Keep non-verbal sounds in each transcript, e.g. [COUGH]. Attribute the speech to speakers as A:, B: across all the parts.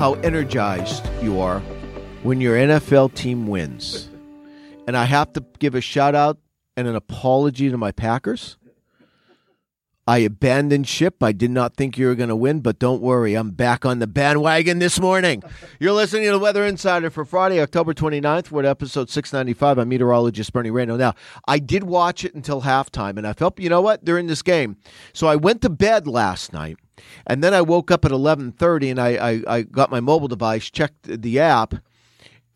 A: how energized you are when your NFL team wins. And I have to give a shout out and an apology to my Packers. I abandoned ship. I did not think you were going to win, but don't worry. I'm back on the bandwagon this morning. You're listening to the Weather Insider for Friday, October 29th. We're at episode 695. I'm meteorologist Bernie Rayno. Now, I did watch it until halftime, and I felt, you know what, during this game. So I went to bed last night and then I woke up at 11:30 and I, I, I got my mobile device, checked the app,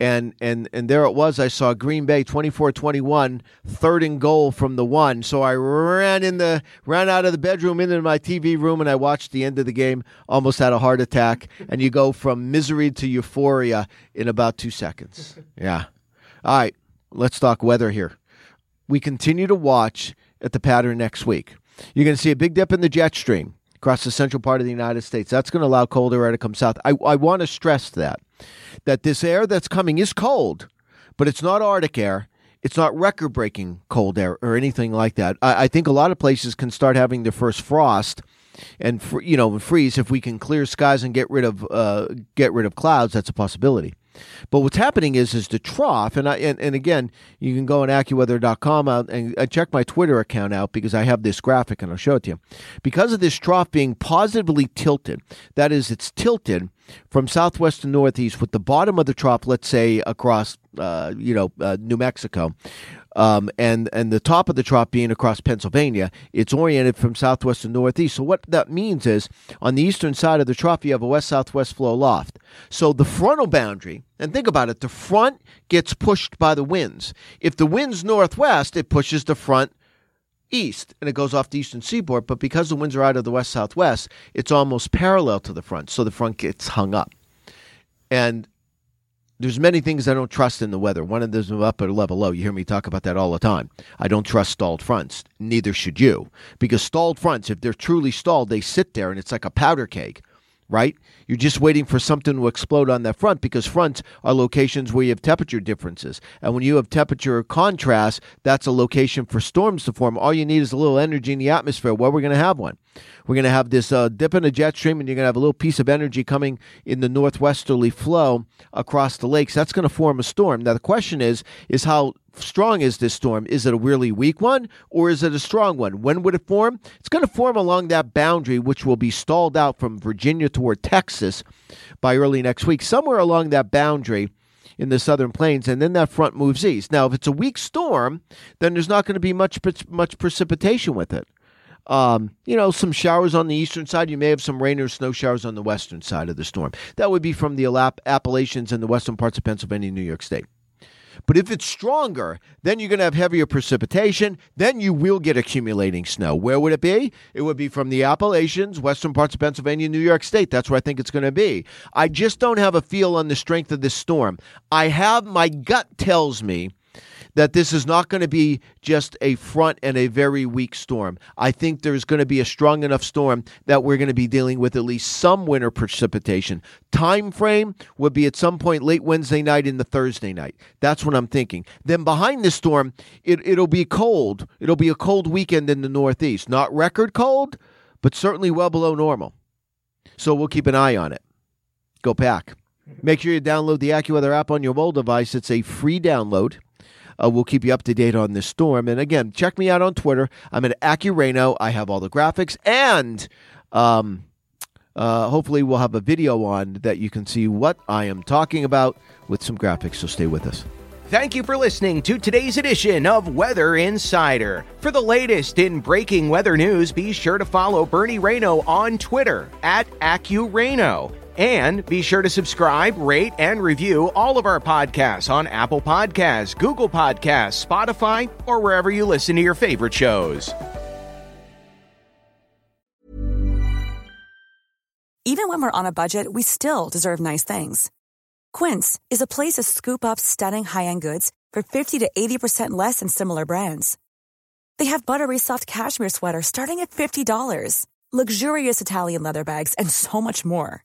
A: and and and there it was. I saw Green Bay 24-21, third and goal from the one. So I ran in the ran out of the bedroom into my TV room and I watched the end of the game. Almost had a heart attack. And you go from misery to euphoria in about two seconds. [LAUGHS] Yeah. All right. Let's talk weather here. We continue to watch at the pattern next week. You're going to see a big dip in the jet stream across the central part of the United States. That's going to allow colder air to come south. I, I want to stress that that this air that's coming is cold, but it's not Arctic air. It's not record breaking cold air or anything like that. I, I, think a lot of places can start having their first frost and you know freeze if we can clear skies and get rid of uh, get rid of clouds. That's a possibility. But what's happening is is the trough, and I and, and again, you can go on AccuWeather.com out and uh, check my Twitter account out because I have this graphic and I'll show it to you. Because of this trough being positively tilted, that is, it's tilted from southwest to northeast with the bottom of the trough, let's say across, uh, you know, uh, New Mexico um, and and the top of the trough being across Pennsylvania. It's oriented from southwest to northeast. So what that means is on the eastern side of the trough you have a west southwest flow loft. So the frontal boundary, and think about it, the front gets pushed by the winds. If the wind's northwest, it pushes the front east and it goes off the eastern seaboard. But because the winds are out of the west southwest, it's almost parallel to the front, so the front gets hung up. And there's many things I don't trust in the weather. One of them is upper level low. You hear me talk about that all the time. I don't trust stalled fronts. Neither should you. Because stalled fronts, if they're truly stalled, they sit there and it's like a powder keg right? You're just waiting for something to explode on that front because fronts are locations where you have temperature differences. And when you have temperature contrast, that's a location for storms to form. All you need is a little energy in the atmosphere. Well, we're going to have one. We're going to have this uh, dip in a jet stream, and you're going to have a little piece of energy coming in the northwesterly flow across the lakes. That's going to form a storm. Now, the question is, is how strong is this storm? Is it a really weak one or is it a strong one? When would it form? It's going to form along that boundary, which will be stalled out from Virginia toward Texas by early next week, somewhere along that boundary in the southern plains, and then that front moves east. Now, if it's a weak storm, then there's not going to be much much precipitation with it. Um, you know, some showers on the eastern side. You may have some rain or snow showers on the western side of the storm. That would be from the Appalachians and the western parts of Pennsylvania and New York State. But if it's stronger, then you're going to have heavier precipitation. Then you will get accumulating snow. Where would it be? It would be from the Appalachians, western parts of Pennsylvania, New York State. That's where I think it's going to be. I just don't have a feel on the strength of this storm. I have, my gut tells me that this is not going to be just a front and a very weak storm. I think there's going to be a strong enough storm that we're going to be dealing with at least some winter precipitation. Time frame would be at some point late Wednesday night into Thursday night. That's what I'm thinking. Then behind this storm, it, it'll be cold. It'll be a cold weekend in the Northeast. Not record cold, but certainly well below normal. So we'll keep an eye on it. Go pack. Make sure you download the AccuWeather app on your mobile device. It's a free download. Uh, we'll keep you up to date on this storm. And again, check me out on Twitter. I'm at AccuRayno. I have all the graphics and. Um, uh, hopefully, we'll have a video on that you can see what I am talking about with some graphics. So stay with us.
B: Thank you for listening to today's edition of Weather Insider. For the latest in breaking weather news, be sure to follow Bernie Rayno on Twitter at AccuRayno. And be sure to subscribe, rate, and review all of our podcasts on Apple Podcasts, Google Podcasts, Spotify, or wherever you listen to your favorite shows.
C: Even when we're on a budget, we still deserve nice things. Quince is a place to scoop up stunning high end goods for 50 to 80% less than similar brands. They have buttery soft cashmere sweaters starting at $50, luxurious Italian leather bags, and so much more.